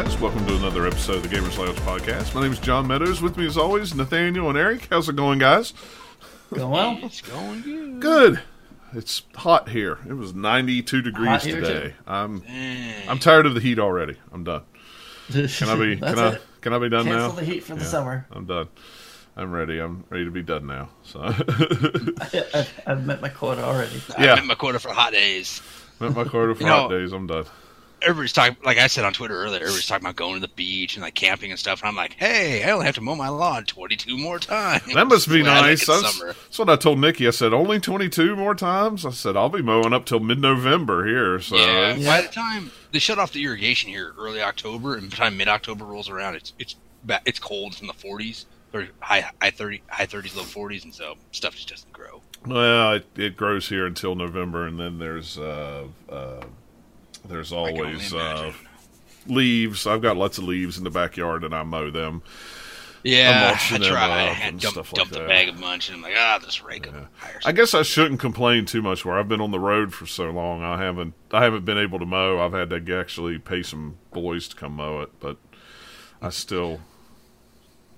Hey guys, welcome to another episode of the Gamers Lounge podcast. My name is John Meadows. With me, as always, Nathaniel and Eric. How's it going, guys? Going well. It's going good. Good. It's hot here. It was 92 degrees Hot today. I'm Dang. I'm tired of the heat already. I'm done. Can Can I be? Can I? Can I be done Cancel now? the heat for the Yeah. summer. I'm done. I'm ready. I'm ready to be done now. So, I've, I've met my quota already. I yeah. met my quota for hot days. met my quota for You hot know- days. I'm done. Everybody's talking, like I said on Twitter earlier, everybody's talking about going to the beach and like camping and stuff. And I'm like, hey, I only have to mow my lawn 22 more times. That must be nice. That's, that's what I told Nikki. I said only 22 more times. I said I'll be mowing up till mid-November here. So yeah. it's- By the time they shut off the irrigation here early October, and by the time mid October rolls around, it's it's it's cold. It's in the 40s or high high 30 high 30s, low 40s, and so stuff just doesn't grow. Well, it, it grows here until November, and then there's uh, uh, there's I always uh, leaves. I've got lots of leaves in the backyard, and I mow them. yeah, I try. I had and dump, stuff like dumped that. a bag of munch, and I'm like, ah, just rake them. I guess I shouldn't complain too much. Where I've been on the road for so long, I haven't I haven't been able to mow. I've had to actually pay some boys to come mow it, but I still.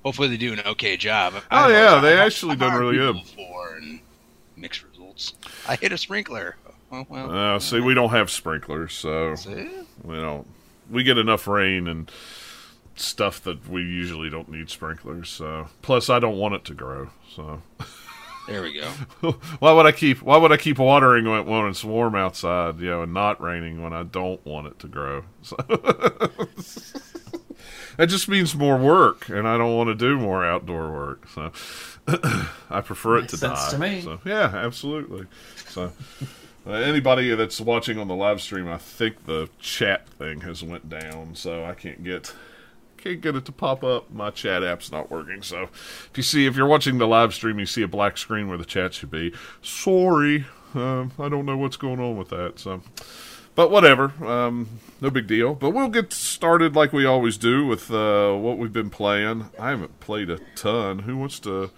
Hopefully they do an okay job. Oh, I've- yeah, they actually I've done really good. Before and mixed results. I hit a sprinkler. Well, Uh, see, we don't have sprinklers, so see? we don't. We get enough rain and stuff that we usually don't need sprinklers. So plus, I don't want it to grow. So there we go. why would I keep Why would I keep watering when, when it's warm outside, you know, and not raining when I don't want it to grow? So that just means more work, and I don't want to do more outdoor work. So I prefer it Makes to sense die. to me. So yeah, absolutely. So. Uh, anybody that's watching on the live stream, I think the chat thing has went down, so I can't get can't get it to pop up. My chat app's not working. So if you see if you're watching the live stream, you see a black screen where the chat should be. Sorry, um, I don't know what's going on with that. So, but whatever, um, no big deal. But we'll get started like we always do with uh, what we've been playing. I haven't played a ton. Who wants to?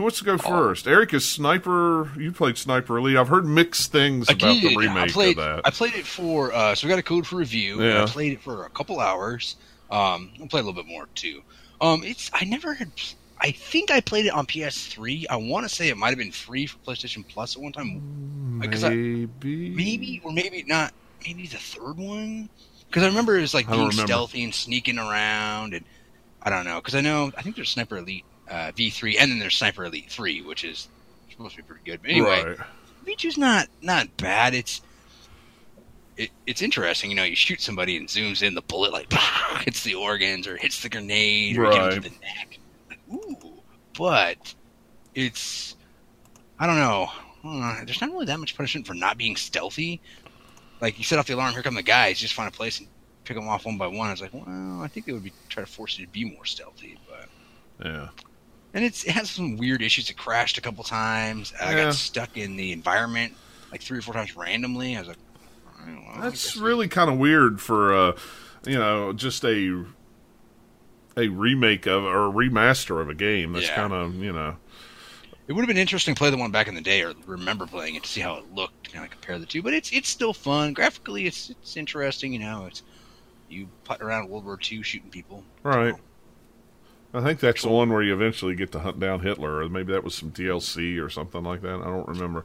Who wants to go first? Eric is Sniper. You played Sniper Elite. I've heard mixed things I about did. the remake I played, of that. I played it for, uh, so we got a code for review. Yeah. I played it for a couple hours. Um, I'll play a little bit more too. Um, it's, I never had, I think I played it on PS3. I want to say it might have been free for PlayStation Plus at one time. Because I- maybe, maybe or maybe not maybe the third one because i remember it was like being remember. stealthy and sneaking around and i don't know because i know i think there's sniper elite uh, v3 and then there's sniper elite 3 which is supposed to be pretty good but anyway Right. v2's not not bad it's it, it's interesting you know you shoot somebody and zooms in the bullet like hits the organs or hits the grenade or Right. hits the neck like, ooh but it's I don't know. Uh, there's not really that much punishment for not being stealthy. Like you set off the alarm, here come the guys. Just find a place and pick them off one by one. I was like, well, I think they would be try to force you to be more stealthy, but Yeah. And it's it has some weird issues. It crashed a couple times. I Yeah. got stuck in the environment like three or four times randomly. I was like, all right, well, I That's really kind of weird for uh, you know just a a remake of or a remaster of a game. That's Yeah. kind of you know It would have been interesting to play the one back in the day, or remember playing it to see how it looked, to kind of compare the two. But it's it's still fun graphically. It's it's interesting. You know, it's you putting around World War II shooting people. right. I think that's the one where you eventually get to hunt down Hitler, or maybe that was some DLC or something like that. I don't remember.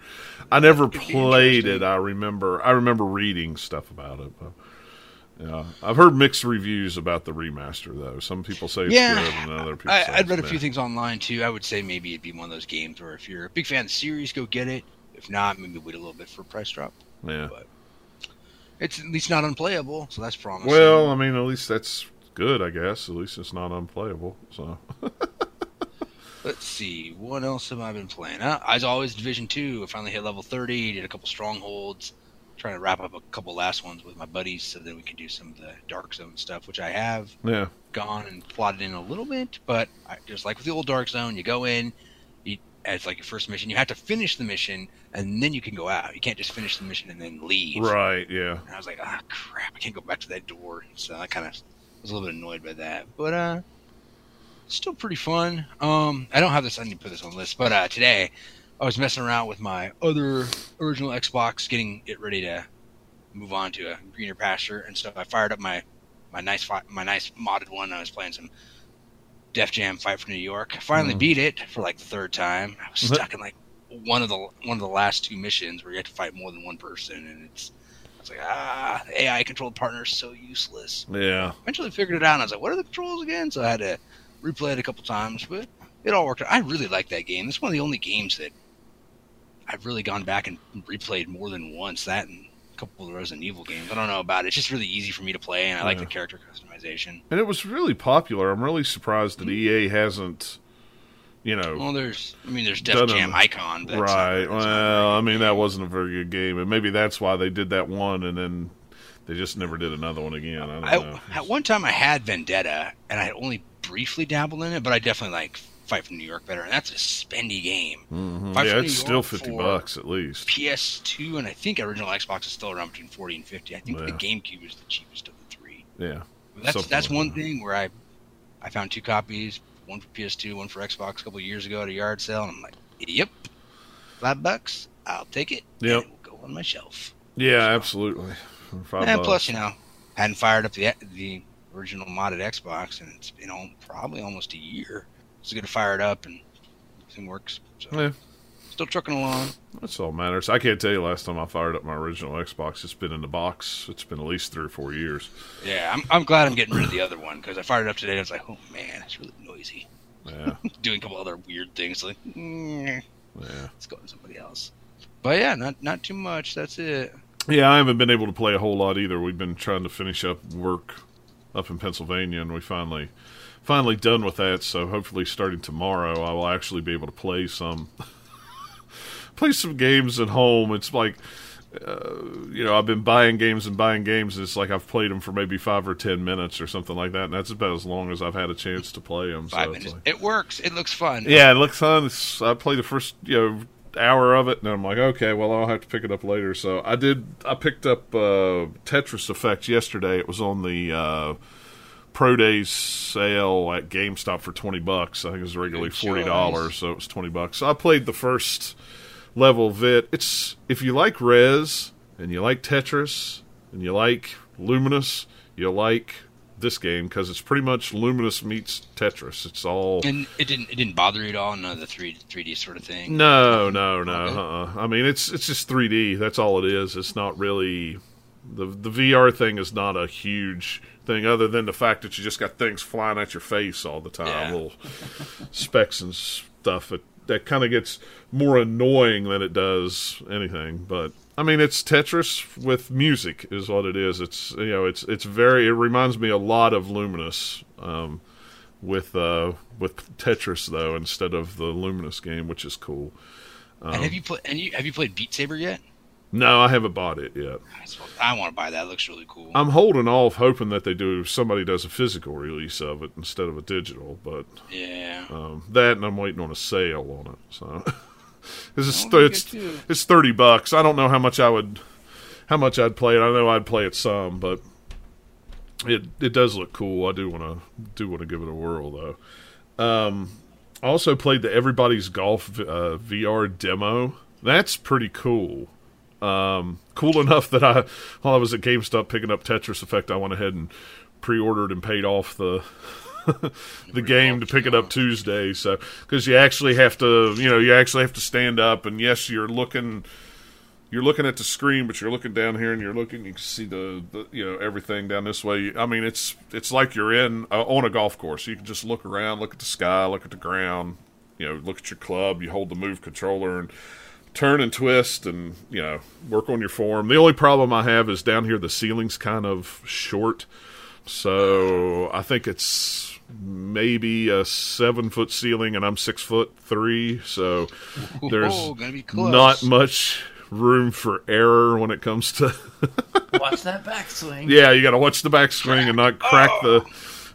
I never played it. I remember. I remember reading stuff about it. But, yeah, I've heard mixed reviews about the remaster though. Some people say it's Yeah, good, and other people I, it's read a few things online too. I would say maybe it'd be one of those games where if you're a big fan of the series, go get it. If not, maybe wait a little bit for a price drop. Yeah. But it's at least not unplayable, so that's promising. Well, I mean, at least that's good, I guess. At least it's not unplayable. So Let's see, what else have I been playing? Uh, as always, Division Two. I finally hit level thirty. Did a couple strongholds. Trying to wrap up a couple last ones with my buddies, so then we can do some of the Dark Zone stuff, which I have yeah, gone and plotted in a little bit. But I, just like with the old Dark Zone, you go in, you, as like your first mission, you have to finish the mission, and then you can go out. You can't just finish the mission and then leave. right, yeah. And I was like, ah, crap, I can't go back to that door. So I kind of was a little bit annoyed by that. But uh, still pretty fun. Um, I don't have this. I need to put this on the list. But uh, today, I was messing around with my other original Xbox, getting it ready to move on to a greener pasture, and so I fired up my my nice my nice modded one. I was playing some Def Jam Fight for New York. I finally Mhm. beat it for like the third time. I was stuck in like one of the one of the last two missions where you have to fight more than one person, and it's it's like ah, AI controlled partner is so useless. Yeah. Eventually figured it out, and I was like, what are the controls again? So I had to replay it a couple times, but it all worked out. I really like that game. It's one of the only games that I've really gone back and replayed more than once. That and a couple of the Resident Evil games. I don't know about it. It's just really easy for me to play, and I like the character customization. And it was really popular. I'm really surprised that EA hasn't, you know, Well, there's, I mean, there's Def Jam a- Icon. But that's not- right. Well, I mean, that wasn't a very good game, and maybe that's why they did that one, and then they just never did another one again. I don't I, know. at one time, I had Vendetta, and I only briefly dabbled in it, but I definitely like Fight from New York better, and that's a spendy game. Mhm. Fight Yeah, it's still fifty bucks at least. PS2 and I think original Xbox is still around between 40 and 50. I think the GameCube is the cheapest of the three. Yeah. That's Something that's like one that. thing where I I found two copies, one for PS2, one for Xbox a couple of years ago at a yard sale, and I'm like, yep, five bucks, I'll take it. Yep. it will go on my shelf. Yeah, absolutely. Five and bucks. plus, you know, hadn't fired up the the original modded Xbox, and it's been on probably almost a year. It's good to fire it up, and everything works. So Yeah. Still trucking along. That's all matters. I can't tell you last time I fired up my original Xbox. It's been in the box. It's been at least three or four years. Yeah, I'm, I'm glad I'm getting rid of the other one because I fired it up today. and I was like, oh man, it's really noisy. Yeah, Doing a couple other weird things like, mm, yeah. let's go to somebody else. But yeah, not not too much. That's it. Yeah, I haven't been able to play a whole lot either. We've been trying to finish up work up in Pennsylvania, and we finally finally done with that. So hopefully, starting tomorrow, I will actually be able to play some play some games at home. It's like. Uh, you know, I've been buying games and buying games. And it's like I've played them for maybe five or ten minutes or something like that, and that's about as long as I've had a chance to play them. Five so minutes. like- It works. It looks fun. yeah, it looks fun. It's, I played the first you know hour of it, and I'm like, okay, well, I'll have to pick it up later. So I did. I picked up uh, Tetris Effect yesterday. It was on the uh, Pro Days sale at GameStop for twenty bucks. I think it was regularly forty dollars, so it was twenty bucks. So I played the first level of it. It's if you like Rez and you like Tetris and you like Lumines, you like this game because it's pretty much Lumines meets Tetris. It's all And it didn't it didn't bother you at all. None of the three 3D sort of thing. no, no, no. Uh-uh. I mean, it's it's just 3D. That's all it is. It's not really the the VR thing is not a huge thing, other than the fact that you just got things flying at your face all the time, Yeah. little specks and stuff. It, that kind of gets more annoying than it does anything. But I mean, it's Tetris with music, is what it is. It's you know, it's it's very. It reminds me a lot of Lumines. Um, with uh with Tetris though instead of the Lumines game, which is cool. and have you played? And you have you played Beat Saber yet? No, I haven't bought it yet. I want to buy that. It looks really cool. I'm holding off, hoping that they do somebody does a physical release of it instead of a digital. But yeah. um, that, and I'm waiting on a sale on it. So this is Well, it's it's thirty bucks. I don't know how much I would how much I'd play it. I know I'd play it some, but it it does look cool. I do want to do want to give it a whirl though. Um, I also played the Everybody's Golf uh, VR demo. That's pretty cool. Um, cool enough that I, while I was at GameStop picking up Tetris Effect, I went ahead and pre-ordered and paid off the the game to pick it up Tuesday. So because you actually have to, you know, you actually have to stand up, and yes, you're looking. You're looking at the screen, but you're looking down here, and you're looking. You can see the, the you know everything down this way. I mean, it's it's like you're in uh, on a golf course. You can just look around, look at the sky, look at the ground. You know, look at your club. You hold the move controller and turn and twist, and you know work on your form. The only problem I have is down here the ceiling's kind of short, so I think it's maybe a seven foot ceiling, and I'm six foot three, so there's oh, gonna be close. not much room for error when it comes to Watch that backswing. yeah you got to watch the backswing and not crack the oh.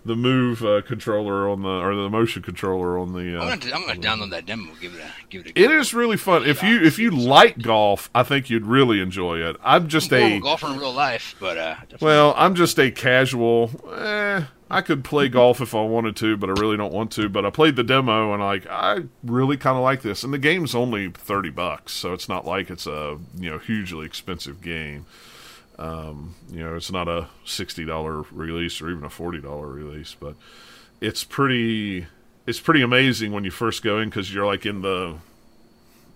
The move uh, controller on the or the motion controller on the uh, I'm gonna, I'm gonna download that demo. Give it a give it a. it is really fun if you if you like golf i think you'd really enjoy it i'm just I'm a a golfer in real life, but uh, well i'm just a casual eh, i could play golf if i wanted to but i really don't want to but i played the demo and like i really kind of like this and the game's only 30 bucks so it's not like it's a you know hugely expensive game Um, you know, it's not a sixty dollar release or even a forty dollar release, but it's pretty it's pretty amazing when you first go in because you're like in the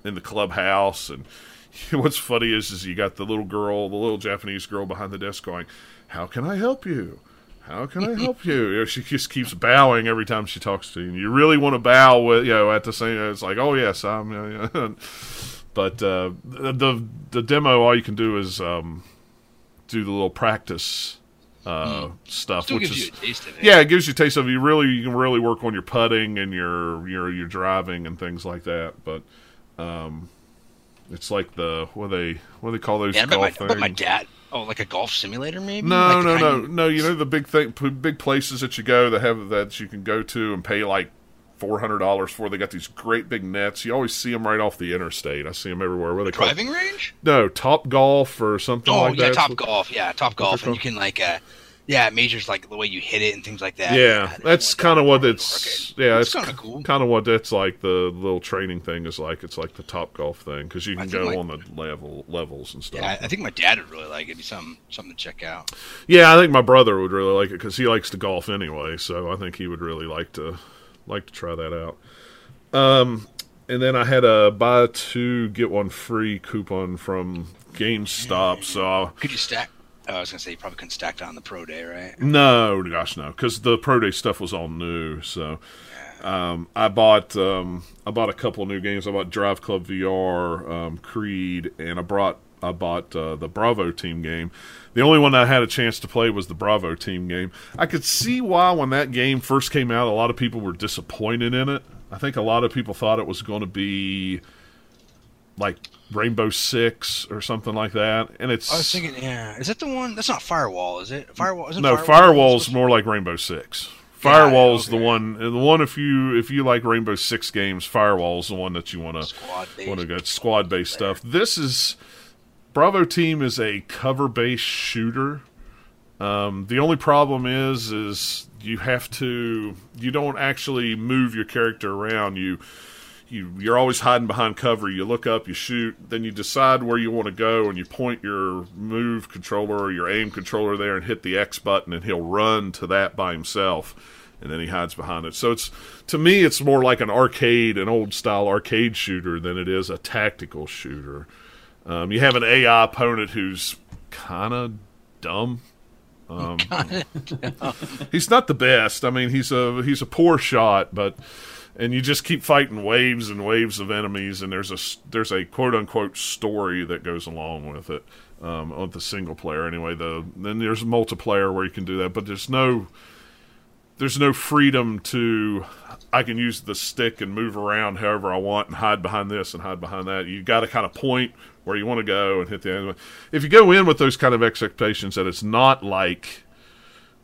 in the clubhouse and what's funny is is you got the little girl the little japanese girl behind the desk going how can i help you how can i help you? you know, she just keeps bowing every time she talks to you and you really want to bow with you know at the same it's like oh yes i'm yeah, yeah. but uh, the the demo all you can do is um, do the little practice uh, stuff, Still which gives is you a taste of it. yeah, it gives you a taste of it. You really you can really work on your putting and your your your driving and things like that. But um, it's like the what they what do they call those Yeah, bet my, golf I my dad. Oh, like a golf simulator, maybe? No, Like no, no, you- no. You know the big thing, big places that you go that have that you can go to and pay like four hundred dollars for. They got these great big nets. You always see them right off the interstate. I see them everywhere. What are they called? driving range. No, Top Golf or something Oh like yeah, that. Top Golf. Yeah, Top Golf, and you can like, uh, yeah, it measures like the way you hit it and things like that. Yeah, they that's kind of what it's. arcade. Yeah, It's it's kinda cool. Kind of what that's like. The little training thing is like. It's like the top golf thing because you can go my- on the level levels and stuff. Yeah, I- I think my dad would really like it. It'd be something something to check out. Yeah, I think my brother would really like it because he likes to golf anyway. So I think he would really like to like to try that out. Um, and then I had a buy two get one free coupon from GameStop. So I, Could you stack? Oh, I was gonna say you probably couldn't stack that on the pro day, right? no, gosh, no, because the pro day stuff was all new. So um, I bought um, I bought a couple new games. I bought Drive Club VR, um, Creed, and I brought I bought uh, the Bravo team game. The only one I had a chance to play was the Bravo team game. I could see why when that game first came out, a lot of people were disappointed in it. I think a lot of people thought it was going to be like Rainbow Six or something like that, and it's I was thinking, yeah, is that the one? That's not Firewall, is it? Firewall isn't no, Firewall Firewall's more like Rainbow Six. Firewall's the okay. one, the one if you if you like Rainbow Six games, Firewall's the one that you want to want to go squad based stuff. This is Bravo Team is a cover based shooter. Um, the only problem is is you have to you don't actually move your character around. You you you're always hiding behind cover. You look up, you shoot, then you decide where you want to go, and you point your move controller or your aim controller there and hit the X button, and he'll run to that by himself, and then he hides behind it. So it's to me, it's more like an arcade, an old style arcade shooter than it is a tactical shooter. Um, you have an AI opponent who's kind of dumb. Um, he's not the best. I mean, he's a he's a poor shot, but and you just keep fighting waves and waves of enemies, and there's a there's a quote unquote story that goes along with it um, on the single player. Anyway, the then there's multiplayer where you can do that, but there's no there's no freedom to I can use the stick and move around however I want and hide behind this and hide behind that. You got to kind of point where you want to go and hit the enemy. If you go in with those kind of expectations that it's not like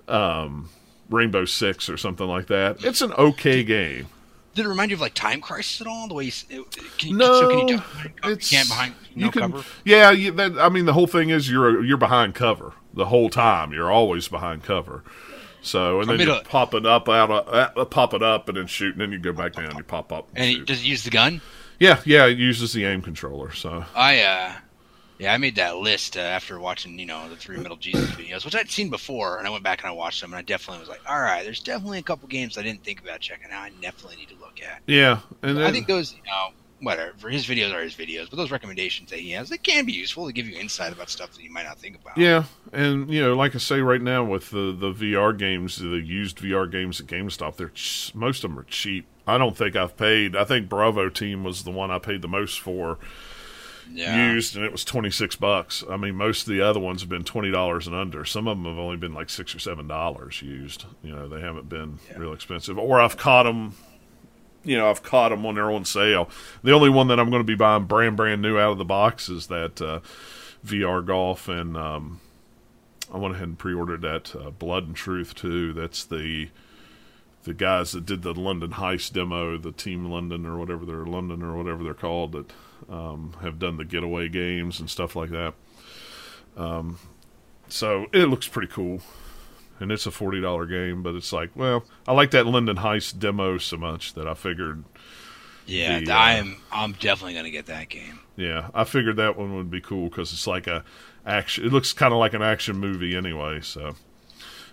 um, Rainbow Six or something like that, it's an okay game. Did it remind you of like Time Crisis at all? The way you, can you, No, so can you, do, behind cover? you it's can't behind no you can, cover. Yeah, you, that, I mean the whole thing is you're you're behind cover the whole time. You're always behind cover. So and then made you a- pop it up out of, uh, pop it up and then shooting, and then you go back down. And you pop up. And And he, does it use the gun? Yeah, yeah, it uses the aim controller. So I uh, yeah, I made that list uh, after watching you know the three Metal Jesus videos, which I'd seen before, and I went back and I watched them, and I definitely was like, all right, there's definitely a couple games I didn't think about checking out. I definitely need to look at. yeah, and then, I think those, you know, whatever. For his videos are his videos, but those recommendations that he has, they can be useful to give you insight about stuff that you might not think about. Yeah, and you know, like I say, right now with the the VR games, the used VR games at GameStop, they're ch- most of them are cheap. I don't think I've paid. I think Bravo Team was the one I paid the most for yeah. used, and it was twenty six bucks. I mean, most of the other ones have been twenty dollars and under. Some of them have only been like six or seven dollars used. You know, they haven't been real expensive. Or I've caught them. You know, I've caught them when they're on sale. The only one that I'm going to be buying brand brand new out of the box is that uh, VR golf, and um, I went ahead and pre-ordered that uh, Blood and Truth too. That's the the guys that did the London Heist demo, the Team London or whatever they're London or whatever they're called, that um, have done the getaway games and stuff like that. Um, so it looks pretty cool, and it's a forty dollar game. But it's like, well, I like that London Heist demo so much that I figured Yeah, The, I uh, am. I'm definitely gonna get that game. Yeah, I figured that one would be cool because it's like a action. It looks kind of like an action movie anyway. So,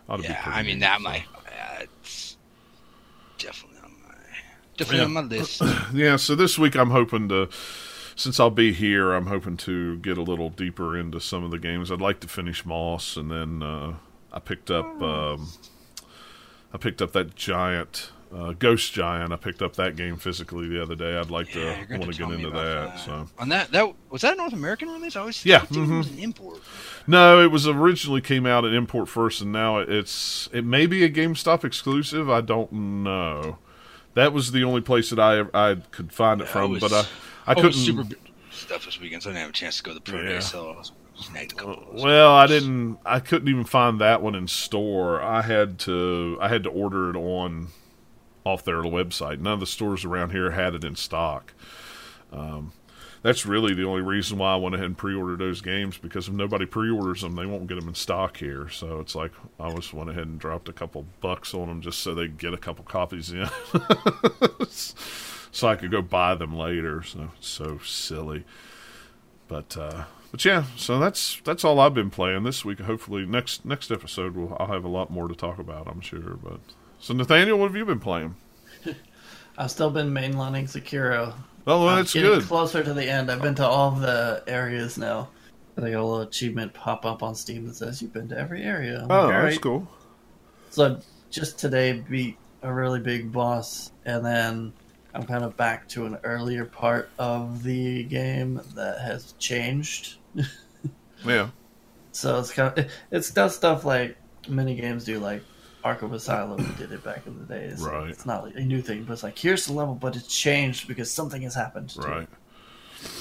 ought to Yeah, I mean that so. might. Uh, it's definitely on my definitely Yeah. on my list. Yeah, so this week I'm hoping to, since I'll be here, I'm hoping to get a little deeper into some of the games. I'd like to finish Moss, and then uh, I picked up, um, I picked up that giant. Uh, Ghost Giant. I picked up that game physically the other day. I'd like Yeah, to want to get into about that. So On that, that was that a North American release. I always Yeah, thought it was an import. No, it was originally came out at import first, and now it's it may be a GameStop exclusive. I don't know. That was the only place that I I could find it Yeah, from, I but was- I I I was couldn't. super stuff this weekend, so I didn't have a chance to go to the pro Yeah. day, so I was snagged a couple of those. Well, I didn't. I couldn't even find that one in store. I had to. I had to order it on off their website. None of the stores around here had it in stock. Um, that's really the only reason why I went ahead and pre-ordered those games because if nobody pre-orders them, they won't get them in stock here. So it's like I just went ahead and dropped a couple bucks on them just so they get a couple copies in, so I could go buy them later. So so silly. But uh, but yeah, so that's that's all I've been playing this week. Hopefully next next episode we'll, I'll have a lot more to talk about. I'm sure. But so Nathaniel, what have you been playing? I've still been mainlining Sekiro. Oh, well, that's good. Closer to the end. I've been to all the areas now. I got a little achievement pop up on Steam that says you've been to every area. I'm Oh, like, that's "Alright." cool. So I just today beat a really big boss, and then I'm kind of back to an earlier part of the game that has changed. Yeah, So it's kind of it, it's does stuff like mini games do, like Arkham Asylum did it back in the day. So Right. It's not like a new thing, but it's like here's the level, but it's changed because something has happened. to it. right.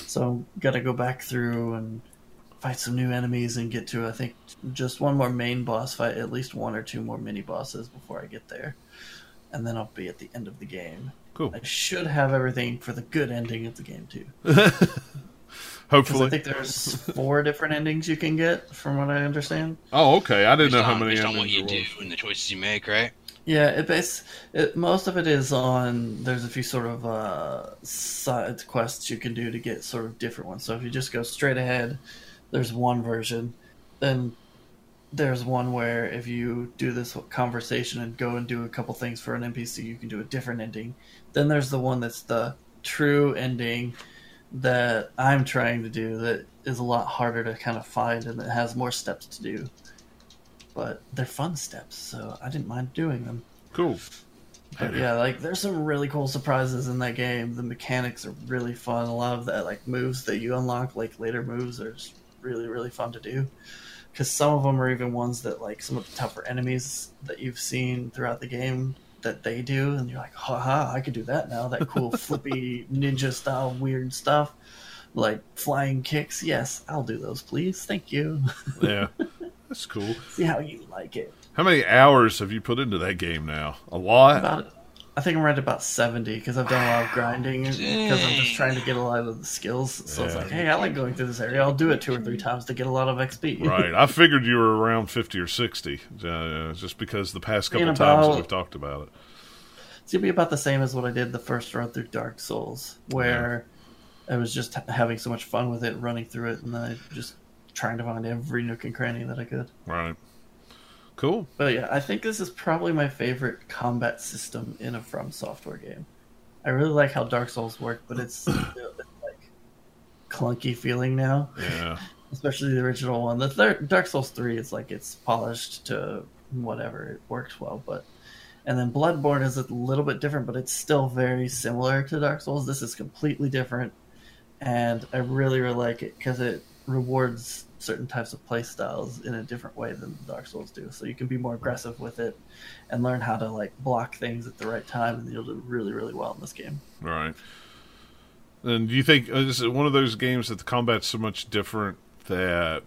So gotta go back through and fight some new enemies and get to I think just one more main boss fight, at least one or two more mini bosses before I get there, and then I'll be at the end of the game. Cool. I should have everything for the good ending of the game too. Because I think there's four different endings you can get, from what I understand. Oh, okay. I didn't Based, know how many based on what you do was. and the choices you make, right? Yeah, it base it, most of it is on. There's a few sort of uh, side quests you can do to get sort of different ones. So if you just go straight ahead, there's one version. Then there's one where if you do this conversation and go and do a couple things for an NPC, you can do a different ending. Then there's the one that's the true ending that I'm trying to do that is a lot harder to kind of find and it has more steps to do. But they're fun steps, so I didn't mind doing them. Cool. But yeah, like there's some really cool surprises in that game. The mechanics are really fun. A lot of that like moves that you unlock, like later moves, are just really really fun to do. Because some of them are even ones that like some of the tougher enemies that you've seen throughout the game that they do, and you're like, haha, I could do that now. That cool flippy ninja style weird stuff, like flying kicks. Yes, I'll do those, please. Thank you. Yeah, that's cool. See how you like it. How many hours have you put into that game now? A lot. About, I think I'm right at about 70 because I've done a lot of grinding because I'm just trying to get a lot of the skills. So it's like, hey, I like going through this area. I'll do it two or three times to get a lot of XP. Right. I figured you were around fifty or sixty, uh, just because the past couple In times that we've talked about it. It's gonna be about the same as what I did the first run through Dark Souls, where I was just having so much fun with it, running through it, and I just trying to find every nook and cranny that I could. Right. Cool. But yeah, I think this is probably my favorite combat system in a From Software game. I really like how Dark Souls work, but it's, like clunky feeling now. Yeah. especially the original one. The third Dark Souls three is like it's polished to whatever it works well, but and then Bloodborne is a little bit different, but it's still very similar to Dark Souls. This is completely different, and I really really like it because it rewards certain types of play styles in a different way than Dark Souls do. So you can be more aggressive with it and learn how to like block things at the right time, and you'll do really really well in this game. Right. And do you think uh, is one of those games that the combat's so much different that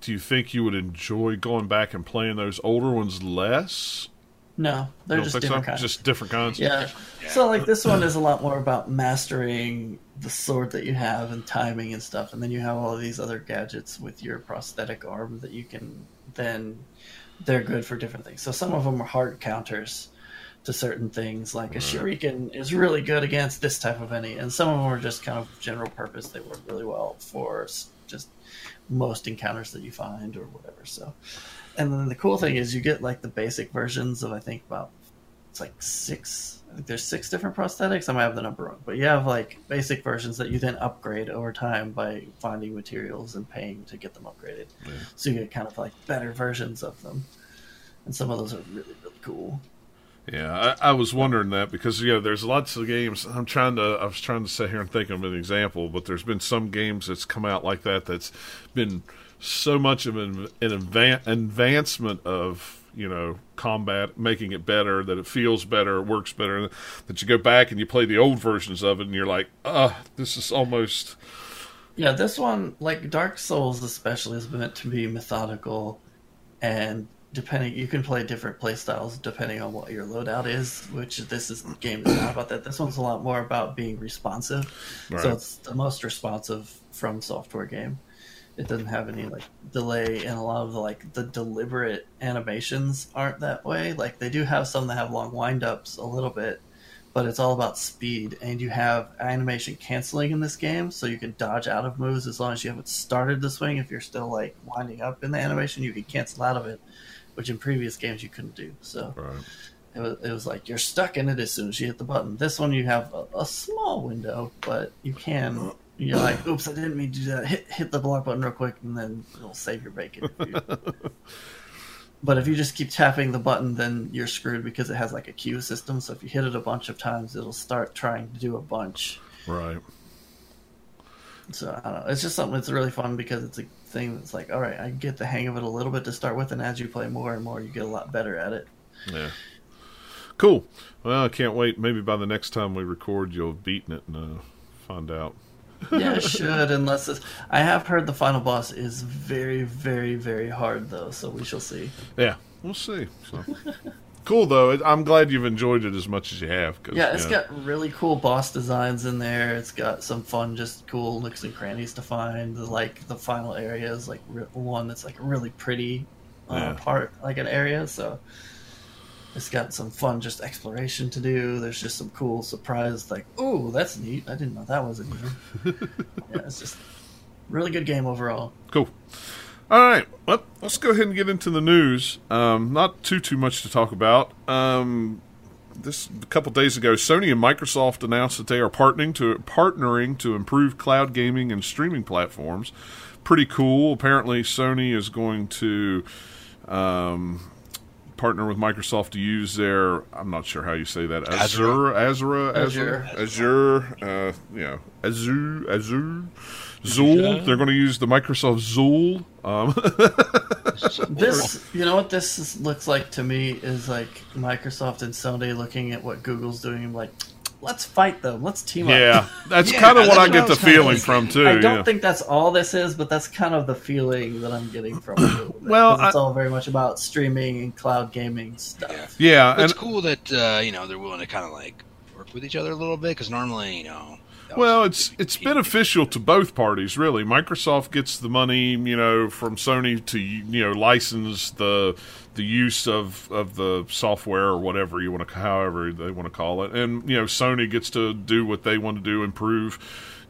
do you think you would enjoy going back and playing those older ones less? No, they're just different so? kinds. Just different kinds. Yeah. Yeah. So like this one is a lot more about mastering the sword that you have and timing and stuff, and then you have all of these other gadgets with your prosthetic arm that you can then they're good for different things. So some of them are hard counters. to certain things. Like a shuriken is really good against this type of enemy, and some of them are just kind of general purpose. They work really well for just most encounters that you find or whatever. So, and then the cool thing is you get like the basic versions of I think about it's like six. I think there's six different prosthetics. I might have the number wrong, but you have like basic versions that you then upgrade over time by finding materials and paying to get them upgraded. Yeah. So you get kind of like better versions of them, and some of those are really really cool. Yeah, I, I was wondering that because you know there's lots of games. I'm trying to. I was trying to sit here and think of an example, but there's been some games that's come out like that that's been so much of an, an advan- advancement of you know combat, making it better, that it feels better, it works better. That you go back and you play the old versions of it, and you're like, ah, this is almost. Yeah, this one, like Dark Souls especially, is meant to be methodical, and depending, you can play different play styles depending on what your loadout is. Which this is game is not about that. This one's a lot more about being responsive. Right. So it's the most responsive from software game. It doesn't have any like delay, and a lot of the like the deliberate animations aren't that way. Like they do have some that have long windups a little bit, but it's all about speed. And you have animation canceling in this game, so you can dodge out of moves as long as you haven't started the swing. If you're still like winding up in the animation, you can cancel out of it, which in previous games you couldn't do. So Right. it was, it was like you're stuck in it as soon as you hit the button. This one you have a, a small window, but you can. Uh, You're like, oops, I didn't mean to do that. Hit hit the block button real quick, and then it'll save your bacon. but if you just keep tapping the button, then you're screwed because it has like a queue system. So if you hit it a bunch of times, it'll start trying to do a bunch. Right. So I don't know. It's just something that's really fun because it's a thing that's like, all right, I get the hang of it a little bit to start with, and as you play more and more, you get a lot better at it. Yeah. Cool. Well, I can't wait. Maybe by the next time we record, you'll have beaten it and uh, find out. Yeah, it should, unless it's. I have heard the final boss is very, very, very hard, though, so we shall see. Yeah, we'll see. So. cool though. I'm glad you've enjoyed it as much as you have. 'cause, Yeah, it's you know, got really cool boss designs in there. It's got some fun, just cool nooks and crannies to find. The, like the final area is like re- one that's like really pretty uh, Yeah. part, like an area. So it's got some fun, just exploration to do. There's just some cool surprise, like oh, that's neat. I didn't know that was in here. yeah, it's just really good game overall. Cool. All right. Well, let's go ahead and get into the news. Um, not too too much to talk about. Um, this a couple days ago, Sony and Microsoft announced that they are partnering to partnering to improve cloud gaming and streaming platforms. Pretty cool. Apparently, Sony is going to um, partner with Microsoft to use their I'm not sure how you say that Azure Azure Azure Azure. Azure uh, you know Azure Azure Zool. They're going to use the Microsoft Zool. Um, This, you know what this is, looks like to me is like Microsoft and Sony looking at what Google's doing like, let's fight them, let's team up. yeah, that's Yeah, kind of what that's I what get I the feeling thinking. from too. I don't yeah. think that's all this is, but that's kind of the feeling that I'm getting from it. a little bit, Well, 'cause it's I- all very much about streaming and cloud gaming stuff. yeah, But it's cool that uh, you know they're willing to kind of like work with each other a little bit because normally you know. that was- Well, it's it's beneficial to both parties, really. Microsoft gets the money, you know, from Sony to you know license the the use of, of the software or whatever you want to, however they want to call it, and you know, Sony gets to do what they want to do, improve,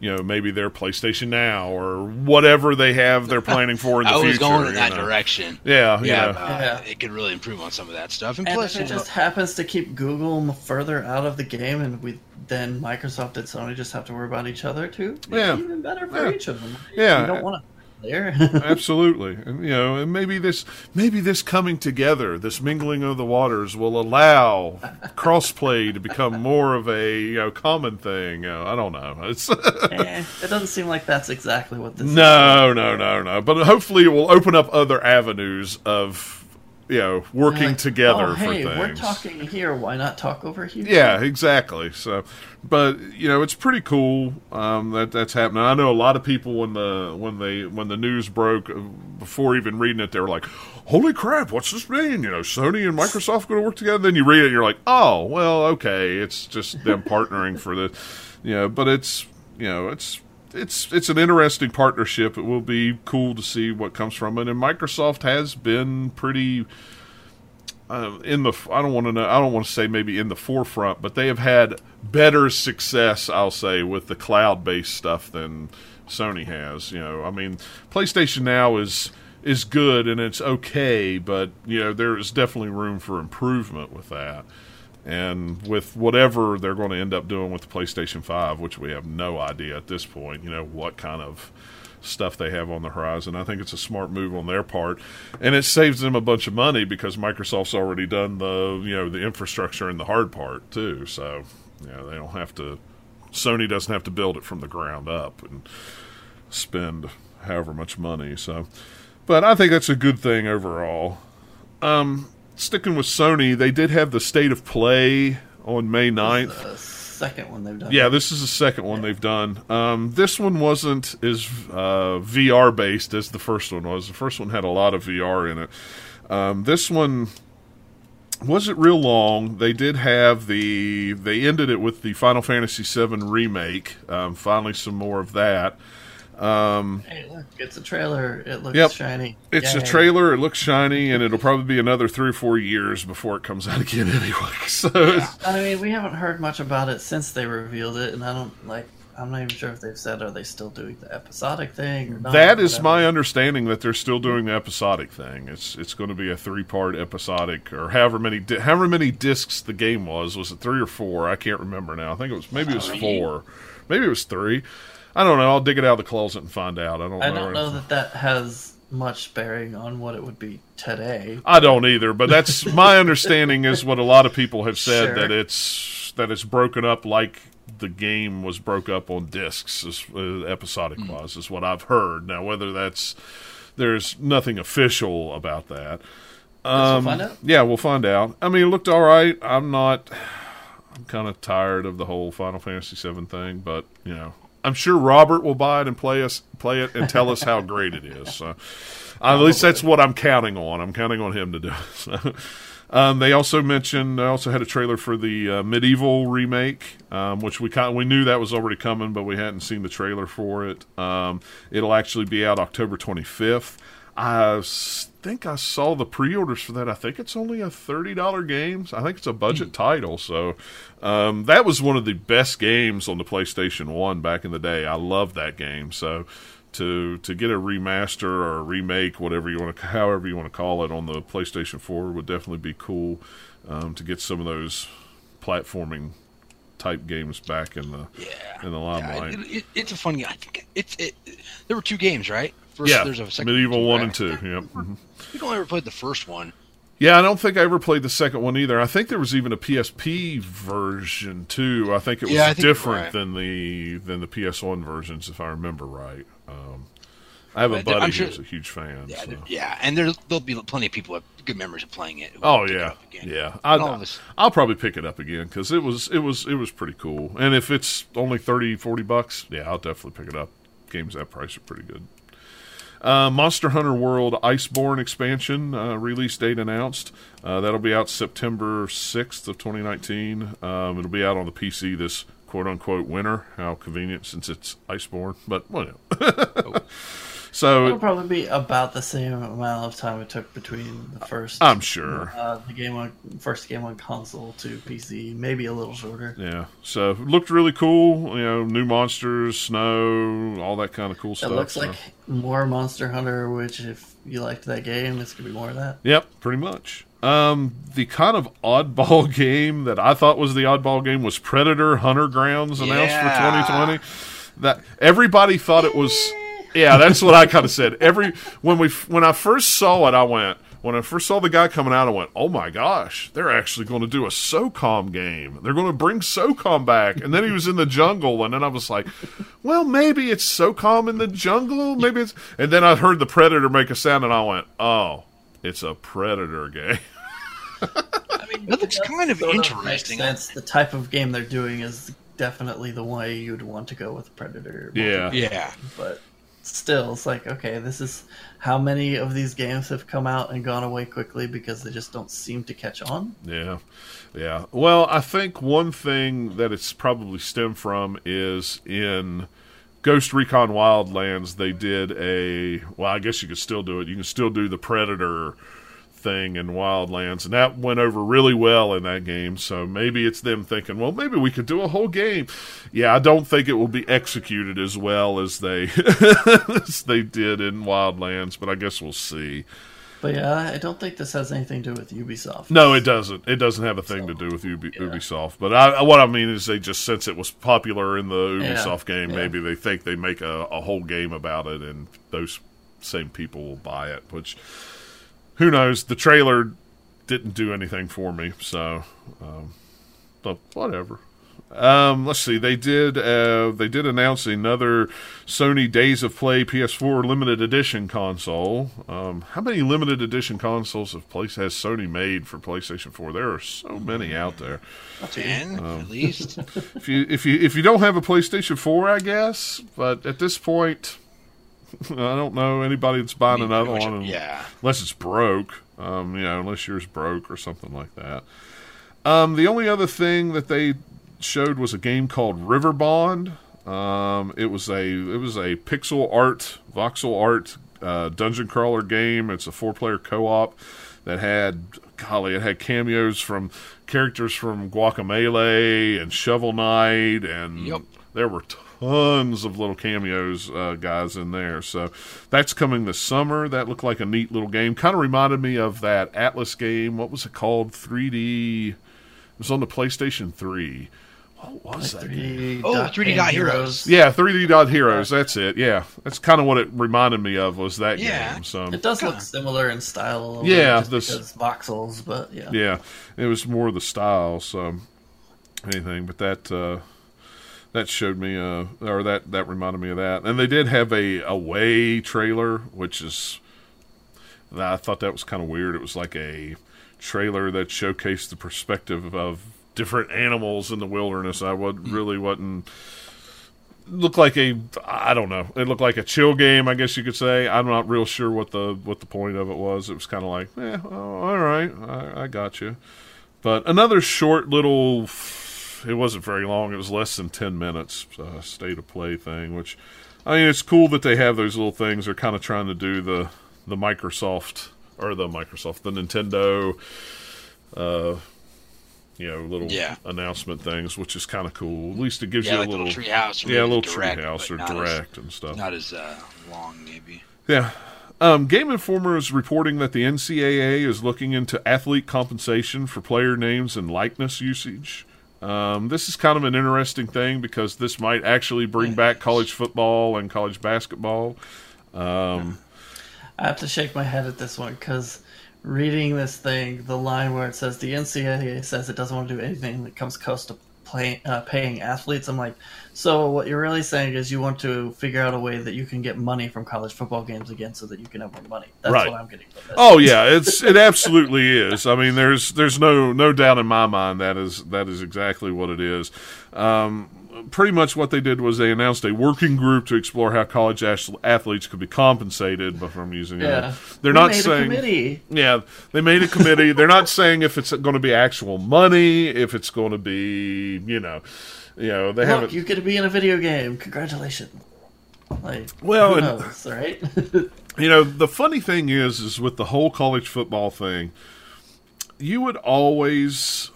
you know, maybe their PlayStation Now or whatever they have they're planning for in the I was future. going in that know. direction. Yeah, Yeah, yeah, uh, Yeah. it could really improve on some of that stuff. And, And plus, if it you know, just happens to keep Google m- further out of the game, and we then Microsoft and Sony just have to worry about each other too. Yeah. even better for Yeah. each of them. Yeah. you don't want to there. Absolutely, and you know, and maybe this maybe this coming together, this mingling of the waters, will allow crossplay to become more of a you know common thing. You know, I don't know. It's Eh, it doesn't seem like that's exactly what this. is. no, no, no, no. But hopefully, it will open up other avenues of you know working Like, together oh, hey, for things. we're talking here. Why not talk over here? Yeah, exactly. So, but you know, it's pretty cool um, that that's happening. I know a lot of people when the when they when the news broke uh, before even reading it, they were like, "Holy crap, what's this mean?" You know, Sony and Microsoft going to work together. Then you read it, and you're like, "Oh, well, okay, it's just them partnering for the, you know." But it's you know, it's it's it's an interesting partnership. It will be cool to see what comes from it. And Microsoft has been pretty uh, in the I don't want to know I don't want to say maybe in the forefront, but they have had better success, I'll say, with the cloud based stuff than Sony has. You know, I mean, PlayStation Now is is good and it's okay, but you know there is definitely room for improvement with that. And with whatever they're going to end up doing with the PlayStation 5, which we have no idea at this point, you know, what kind of stuff they have on the horizon. I think it's a smart move on their part, and it saves them a bunch of money because Microsoft's already done the you know the infrastructure and the hard part too. So you know they don't have to. Sony doesn't have to build it from the ground up and spend however much money. So, but I think that's a good thing overall. Um, sticking with Sony, they did have the state of play on May 9th. The second one they've done. Yeah, this is the second one they've done. Um, this one wasn't as uh, VR based as the first one was. The first one had a lot of VR in it. Um, this one wasn't real long. They did have the. They ended it with the Final Fantasy VII remake. Um, finally, some more of that. Um, Hey, look, it's a trailer. It looks Yep. shiny. it's a trailer. It looks shiny, and it'll probably be another three or four years before it comes out again. Anyway, so it's- I mean, we haven't heard much about it since they revealed it, and I don't like. I'm not even sure if they've said are they still doing the episodic thing or not. That is whatever. my understanding that they're still doing the episodic thing. It's it's going to be a three part episodic or however many di- however many discs the game was. Was it three or four? I can't remember now. I think it was maybe it was four, maybe it was three. I don't know. I'll dig it out of the closet and find out. I don't. I know. don't know that that has much bearing on what it would be today. I don't either, but that's my understanding. Is what a lot of people have said Sure. that it's that it's broken up like the game was broke up on discs, is, uh, episodic wise, is what I've heard. Now, whether that's there's nothing official about that. we'll find out. Yeah, we'll find out. I mean, it looked all right. I'm not. I'm kind of tired of the whole Final Fantasy VII thing, but you know, I'm sure Robert will buy it and play us play it and tell us how great it is. So, at least that's what I'm counting on. I'm counting on him to do it. So. Um, they also mentioned. They also had a trailer for the uh, MediEvil remake, um, which we kind we knew that was already coming, but we hadn't seen the trailer for it. Um, it'll actually be out October 25th. I think I saw the pre-orders for that. I think it's only a thirty dollar game. I think it's a budget title. So um, that was one of the best games on the PlayStation One back in the day. I loved that game. So to to get a remaster or a remake, whatever you want to, however you want to call it, on the PlayStation Four would definitely be cool. Um, to get some of those platforming type games back in the Yeah. in the Yeah, limelight. it, it, it's a fun game. I think it's it. There were two games, right? First, yeah, there's a second MediEvil one right? and two. Yep. mhm. I think I only ever played the first one. Yeah, I don't think I ever played the second one either. I think there was even a PSP version too. I think it was Yeah, think different right. than the than the PS1 versions, if I remember right. Um, I have a buddy I'm sure- who's a huge fan. Yeah, so. yeah, and there there'll be plenty of people with good memories of playing it. Oh will pick it yeah, yeah. I'd, of us- I'll probably pick it up again because it was it was it was pretty cool. And if it's only 30, 40 bucks, yeah, I'll definitely pick it up. Games that price are pretty good. Uh, Monster Hunter World Iceborne expansion uh, release date announced. Uh, that'll be out September sixth of twenty nineteen. Um, it'll be out on the PC this quote unquote winter. How convenient since it's Iceborne, but whatever. so It'll probably be about the same amount of time it took between the first. I'm sure. Uh, the game on first game on console to PC, maybe a little shorter. Yeah, so it looked really cool. You know, new monsters, snow, all that kind of cool It stuff. It looks so- like more Monster Hunter, which if you liked that game, it's gonna be more of that. Yep, pretty much. Um, the kind of oddball game that I thought was the oddball game was Predator Hunter Grounds announced Yeah. for 2020. That everybody thought it was. Yeah, that's what I kind of said. Every when we when I first saw it, I went. When I first saw the guy coming out, I went, "Oh my gosh, they're actually going to do a SOCOM game. They're going to bring SOCOM back." And then he was in the jungle, and then I was like, "Well, maybe it's SOCOM in the jungle. Maybe it's." And then I heard the Predator make a sound, and I went, "Oh, it's a Predator game." I mean, that looks kind of interesting. That's The type of game they're doing is definitely the way you'd want to go with Predator. Yeah. Yeah, but still, it's like okay, this is how many of these games have come out and gone away quickly because they just don't seem to catch on. Yeah, yeah. Well, I think one thing that it's probably stemmed from is in Ghost Recon Wildlands. They did a well. I guess you could still do it. You can still do the Predator thing in Wildlands, and that went over really well in that game. So maybe it's them thinking, well, maybe we could do a whole game. Yeah, I don't think it will be executed as well as they as they did in Wildlands, but I guess we'll see. But yeah, I don't think this has anything to do with Ubisoft. No, it doesn't. It doesn't have a thing to do with Ubi- yeah. Ubisoft. But I, what I mean is, they just since it was popular in the Yeah, Ubisoft game, yeah. maybe they think they make a, a whole game about it, and those same people will buy it. Which, who knows? The trailer didn't do anything for me, so, um, but whatever. Um, let's see. They did. Uh, they did announce another Sony Days of Play PS4 limited edition console. Um, how many limited edition consoles have place has Sony made for PlayStation 4? There are so many out there. Ten Um, at least. If you if you if you don't have a PlayStation 4, I guess. But at this point, I don't know anybody that's buying another Pretty much, one. Yeah. unless it's broke. Um, you know, unless yours broke or something like that. Um, the only other thing that they showed was a game called Riverbond. Um, it was a it was a pixel art, voxel art uh, dungeon crawler game. It's a four player co op that had golly, it had cameos from characters from Guacamelee and Shovel Knight, and Yep. there were tons of little cameos uh, guys in there. So that's coming this summer. That looked like a neat little game. Kind of reminded me of that Atlus game. What was it called? 3D. It was on the PlayStation 3. What was that? 3D Oh, 3D dot heroes. Yeah, 3D Dot Heroes. That's it. Yeah, that's kind of what it reminded me of. Was that Yeah. game? So It does look Kinda. similar in style a little Yeah, bit, this- just voxels, but yeah. yeah, it was more the style. So anything, but that uh, that showed me, uh, or that that reminded me of that. And they did have a away trailer, which is I thought that was kind of weird. It was like a trailer that showcased the perspective of different animals in the wilderness. I would really wasn't looked like a I don't know. It looked like a chill game, I guess you could say. I'm not real sure what the what the point of it was. It was kind of like, eh, oh, all right, I, I got you. But another short little. It wasn't very long. It was less than ten minutes. Uh, state of play thing, which I mean, it's cool that they have those little things. They're kind of trying to do the the Microsoft or the Microsoft, the Nintendo, uh, you know, little Yeah. announcement things, which is kind of cool. At least it gives Yeah, you like a little, little treehouse. yeah, a little direct, treehouse or not as- direct and stuff. Not as uh, long, maybe. Yeah. Um, Game Informer is reporting that the NCAA is looking into athlete compensation for player names and likeness usage. Um, this is kind of an interesting thing because this might actually bring back college football and college basketball. Um, I have to shake my head at this one because reading this thing, the line where it says the NCAA says it doesn't want to do anything that comes close to play, uh, paying athletes. I'm like, so what you're really saying is you want to figure out a way that you can get money from college football games again, so that you can have more money. That's Right. what I'm getting oh yeah, it's it absolutely is. I mean, there's there's no no doubt in my mind that is that is exactly what it is. Um, pretty much what they did was they announced a working group to explore how college athletes could be compensated But from using it. yeah, They're We not made a saying committee. Yeah, they made a committee. They're not saying if it's going to be actual money, if it's going to be, you know, you know, they Look, haven't. you get to be in a video game. Congratulations. Like, Well, and- knows, right? You know, the funny thing is, is with the whole college football thing, you would always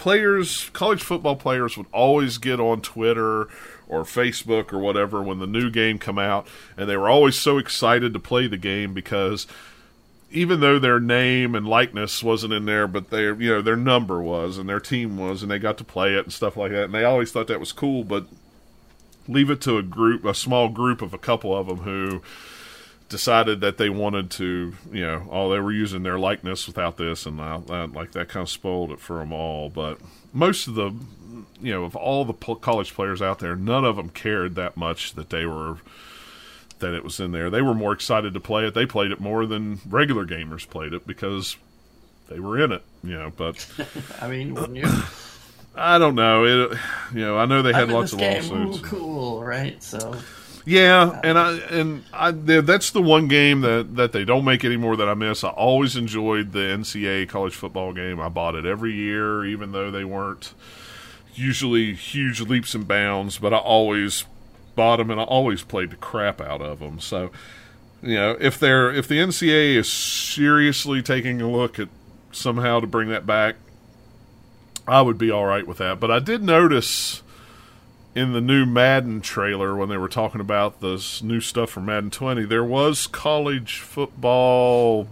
players, college football players would always get on Twitter or Facebook or whatever when the new game come out, and they were always so excited to play the game because even though their name and likeness wasn't in there, but their you know their number was and their team was, and they got to play it and stuff like that, and they always thought that was cool. But leave it to a group, a small group of a couple of them who decided that they wanted to, you know, oh, they were using their likeness without this and like that kind of spoiled it for them all. But most of the, you know, of all the pl- college players out there, none of them cared that much that they were that it was in there. They were more excited to play it. They played it more than regular gamers played it because they were in it, you know. But I mean, wouldn't you? I don't know. It, you know, I know they had lots of game. lawsuits. Ooh, cool, right? So Yeah, and I and I that's the one game that that they don't make anymore that I miss. I always enjoyed the NCAA college football game. I bought it every year, even though they weren't usually huge leaps and bounds. But I always bought them, and I always played the crap out of them. So you know, if they're if the NCAA is seriously taking a look at somehow to bring that back, I would be all right with that. But I did notice in the new Madden trailer when they were talking about this new stuff for Madden 20, there was college football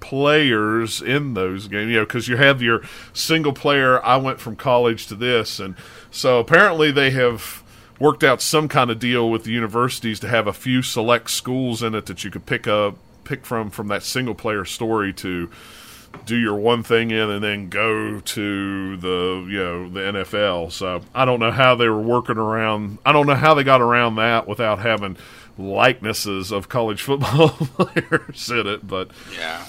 players in those games, you know, because you have your single player. I went from college to this, and so apparently they have worked out some kind of deal with the universities to have a few select schools in it that you could pick up pick from from that single player story to do your one thing in and then go to the you know the NFL. So I don't know how they were working around. I don't know how they got around that without having likenesses of college football players in it. But Yeah.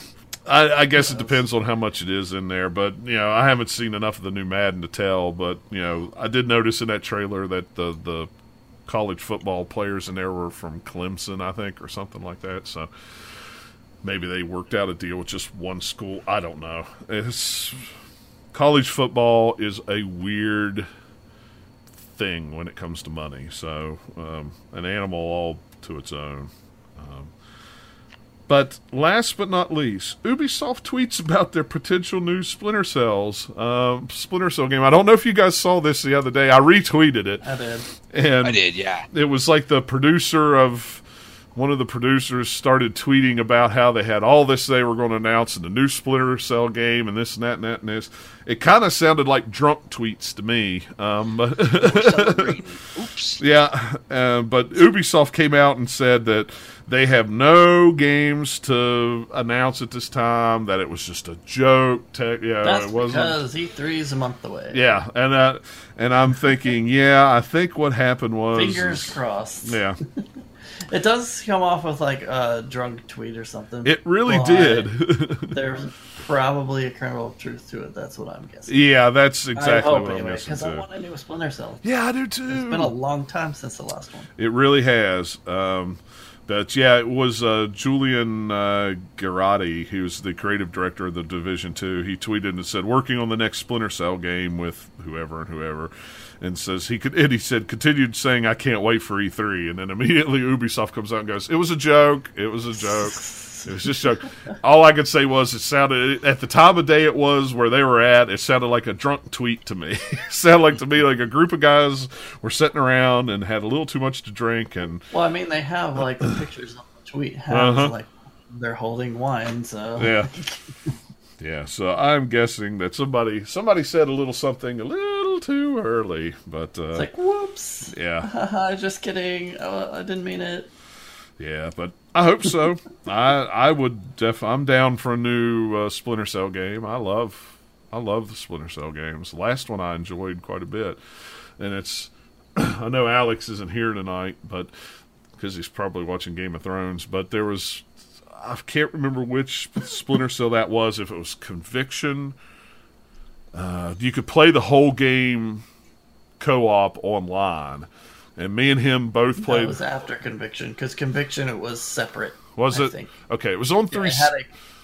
I, I guess it depends on how much it is in there. But you know, I haven't seen enough of the new Madden to tell. But you know, I did notice in that trailer that the the college football players in there were from Clemson, I think, or something like that. So maybe they worked out a deal with just one school. I don't know. It's college football is a weird thing when it comes to money. So um, an animal all to its own. Um, but last but not least, Ubisoft tweets about their potential new Splinter Cells, um, Splinter Cell game. I don't know if you guys saw this the other day. I retweeted it, I did. and I did, yeah. it was like the producer of one of the producers started tweeting about how they had all this they were going to announce in the new Splinter Cell game and this and that and that and this. It kind of sounded like drunk tweets to me, um, but Oops. yeah. Uh, but Ubisoft came out and said that they have no games to announce at this time. That it was just a joke. Yeah, That's it wasn't. because E3 is a month away. Yeah, and uh, and I'm thinking, yeah, I think what happened was Fingers crossed. Yeah, It does come off with like a drunk tweet or something. it really did. There's probably a kernel of truth to it. That's what I'm guessing. yeah, that's I exactly hope what I'm anyway, guessing because I want a new Splinter Cell. Yeah, I do too. It's been a long time since the last one. It really has. Um, but yeah, it was uh, Julian uh, Gerighty, who's the creative director of the Division Two. He tweeted and said, "Working on the next Splinter Cell game with whoever and whoever," and says he could. And he said, continued saying, "I can't wait for E3." And then immediately Ubisoft comes out and goes, "It was a joke. It was a joke." It was just a joke. All I could say was it sounded at the time of day it was where they were at. It sounded like a drunk tweet to me. it sounded like to me like a group of guys were sitting around and had a little too much to drink and Well, I mean, they have like the pictures on the tweet has Uh-huh. like they're holding wine, so yeah, yeah. So I'm guessing that somebody somebody said a little something a little too early, but uh, it's like whoops. yeah, just kidding. Oh, I didn't mean it. yeah. But I hope so. I I would def. I'm down for a new uh, Splinter Cell game. I love I love the Splinter Cell games. The last one I enjoyed quite a bit, and it's. I know Alex isn't here tonight, but because he's probably watching Game of Thrones. But there was, I can't remember which Splinter Cell that was. If it was Conviction, uh, you could play the whole game co-op online, and me and him both played. That was after Conviction because Conviction it was separate. Was I it think. okay? It was on Yeah, three. it had a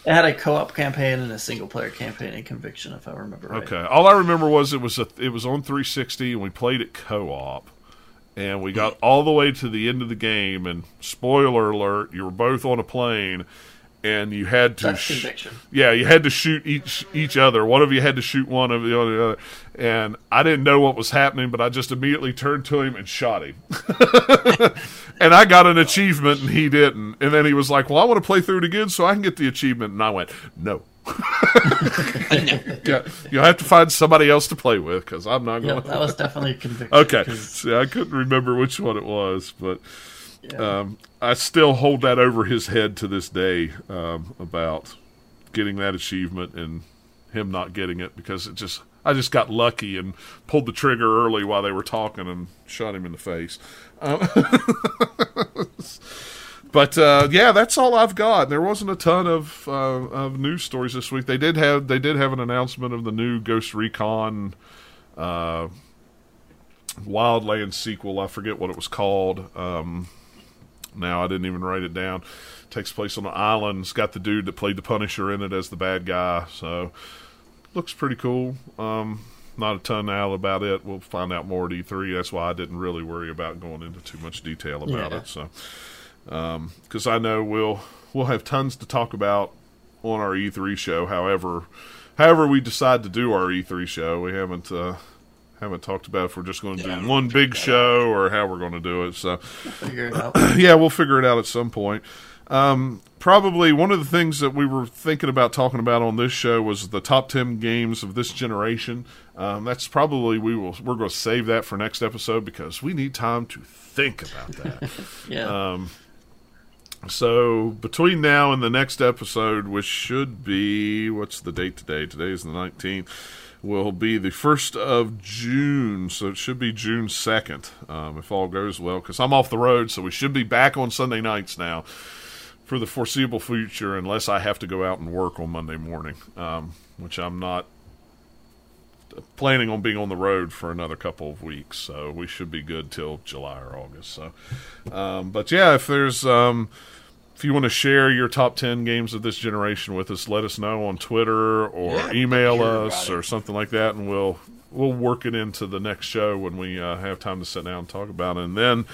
it had a co-op campaign and a single player campaign in Conviction, if I remember right. Okay. All I remember was it was a, it was on 360 and we played it co-op. And we got all the way to the end of the game and spoiler alert, you were both on a plane and you had to That's sh- Conviction. Yeah, you had to shoot each each other. One of you had to shoot one of the other. And I didn't know what was happening, but I just immediately turned to him and shot him. and I got an achievement and he didn't. And then he was like, "Well, I want to play through it again so I can get the achievement." And I went, "No." yeah, you'll have to find somebody else to play with because I'm not going. Yep, that was definitely Conviction. okay, see, I couldn't remember which one it was, but um, I still hold that over his head to this day um, about getting that achievement and him not getting it because it just I just got lucky and pulled the trigger early while they were talking and shot him in the face. Um, but uh, yeah, that's all I've got. There wasn't a ton of uh, of news stories this week. They did have they did have an announcement of the new Ghost Recon uh, Wildlands sequel. I forget what it was called. Um, now I didn't even write it down. takes place on an island. It's got the dude that played the Punisher in it as the bad guy. So looks pretty cool. Um, not a ton out about it. We'll find out more at E3. That's why I didn't really worry about going into too much detail about Yeah. it. So because I know we'll we'll have tons to talk about on our E3 show. However, however we decide to do our E3 show, we haven't uh, haven't talked about if we're just going to Yeah, do one big show or how we're going to do it. So Figure it out. yeah, we'll figure it out at some point. Um, probably one of the things that we were thinking about talking about on this show was the top ten games of this generation. Um, that's probably we will we're going to save that for next episode because we need time to think about that. Yeah. Um, so between now and the next episode, which should be what's the date today? Today is the nineteenth. Will be the first of June, so it should be June second, um, if all goes well. Because I'm off the road, so we should be back on Sunday nights now for the foreseeable future, unless I have to go out and work on Monday morning, um, which I'm not planning on being on the road for another couple of weeks. So we should be good till July or August. So, um, but yeah, if there's um, if you want to share your top 10 games of this generation with us, let us know on Twitter or Yeah, email us or something like that, and we'll we'll work it into the next show when we uh, have time to sit down and talk about it. And then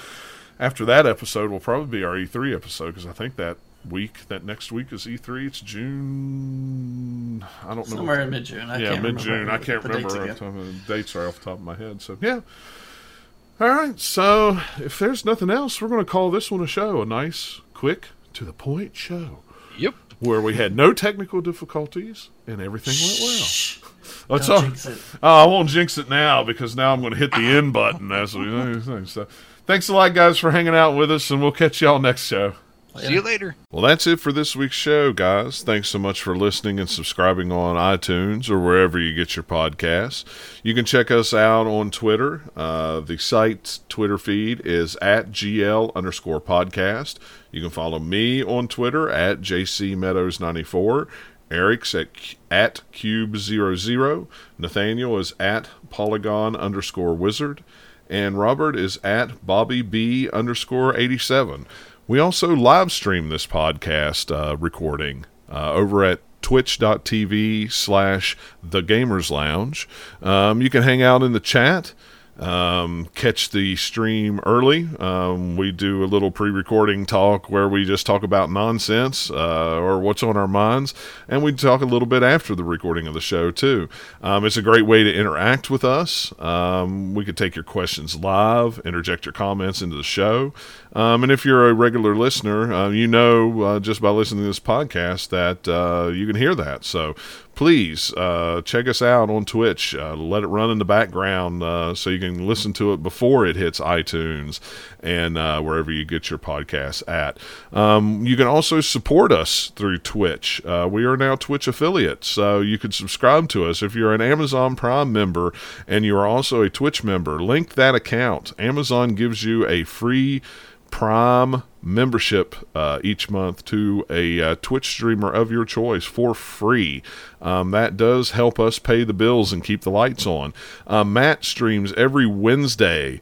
after that episode will probably be our E3 episode because I think that week, that next week is E3. It's June. I don't know. Somewhere in mid June. Yeah, mid June. I can't remember dates the, of the dates are off the top of my head. So yeah. All right. So if there's nothing else, we're going to call this one a show. A nice, quick, to the point show Yep. where we had no technical difficulties and everything went well. Shh. Let's Don't all, jinx it. Oh, I won't jinx it now because now I'm going to hit the end button as we so. Thanks a lot, guys, for hanging out with us, and we'll catch y'all next show. See you later. Well, that's it for this week's show, guys. Thanks so much for listening and subscribing on iTunes or wherever you get your podcasts. You can check us out on Twitter. Uh, the site's Twitter feed is at GL underscore podcast. You can follow me on Twitter at JCMeadows94. Eric's at, at Cube00. Nathaniel is at Polygon underscore wizard. And Robert is at Bobby B underscore 87. We also live stream this podcast uh, recording uh, over at twitch.tv slash the gamers lounge. Um, you can hang out in the chat um, catch the stream early. Um, we do a little pre-recording talk where we just talk about nonsense uh, or what's on our minds and we talk a little bit after the recording of the show too. Um, it's a great way to interact with us. Um, we could take your questions live interject your comments into the show. Um, and if you're a regular listener, uh, you know uh, just by listening to this podcast that uh, you can hear that. So please uh, check us out on Twitch. Uh, let it run in the background uh, so you can listen to it before it hits iTunes and uh, wherever you get your podcasts at. Um, you can also support us through Twitch. Uh, we are now Twitch affiliates, so you can subscribe to us if you're an Amazon Prime member and you are also a Twitch member. Link that account. Amazon gives you a free Prime membership uh, each month to a uh, Twitch streamer of your choice for free. Um, that does help us pay the bills and keep the lights on. Uh, Matt streams every Wednesday.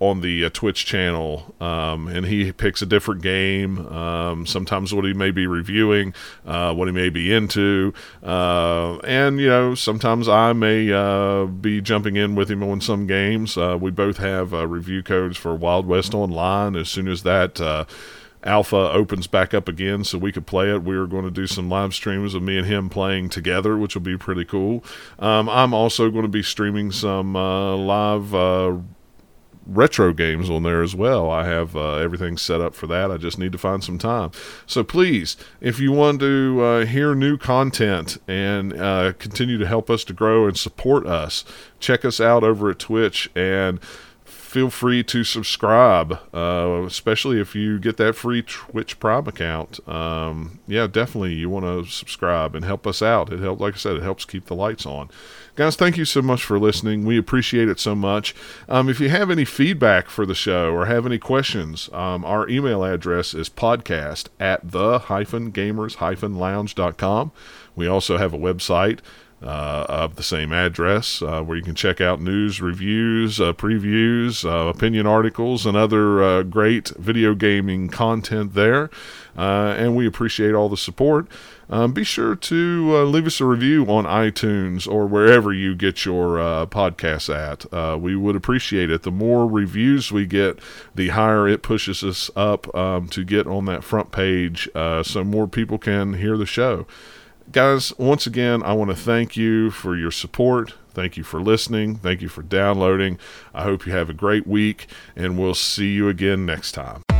On the uh, Twitch channel, um, and he picks a different game. Um, sometimes what he may be reviewing, uh, what he may be into, uh, and you know, sometimes I may uh, be jumping in with him on some games. Uh, we both have uh, review codes for Wild West Online. As soon as that alpha opens back up again so we could play it. We are going to do some live streams of me and him playing together, which will be pretty cool. Um, I'm also going to be streaming some uh, live uh, retro games on there as well. I have uh, everything set up for that. I just need to find some time. So please, if you want to uh, hear new content and uh, continue to help us to grow and support us, check us out over at Twitch and feel free to subscribe, uh, especially if you get that free Twitch Prime account. Um, yeah, definitely you want to subscribe and help us out. It helps, like I said, it helps keep the lights on. Guys, thank you so much for listening. We appreciate it so much. Um, if you have any feedback for the show or have any questions, um, our email address is podcast at the hyphen gamers hyphen lounge.com. We also have a website. uh, of the same address, uh, where you can check out news, reviews, uh, previews, uh, opinion articles, and other uh, great video gaming content there. Uh, and we appreciate all the support. Um, be sure to leave us a review on iTunes or wherever you get your podcasts at. we would appreciate it. The more reviews we get, the higher it pushes us up um, to get on that front page so more people can hear the show guys, once again, I want to thank you for your support. Thank you for listening. Thank you for downloading. I hope you have a great week, and we'll see you again next time.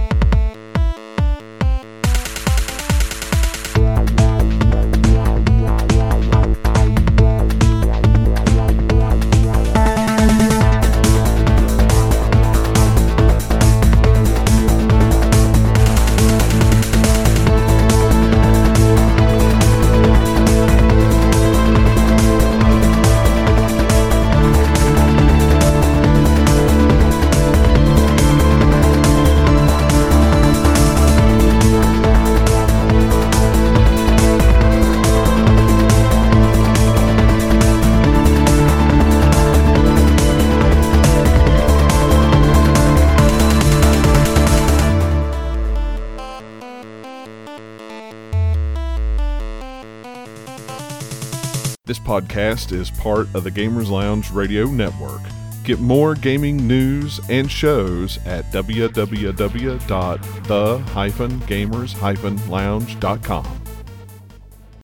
Podcast is part of the Gamers Lounge Radio Network. Get more gaming news and shows at www.the-gamers-lounge.com.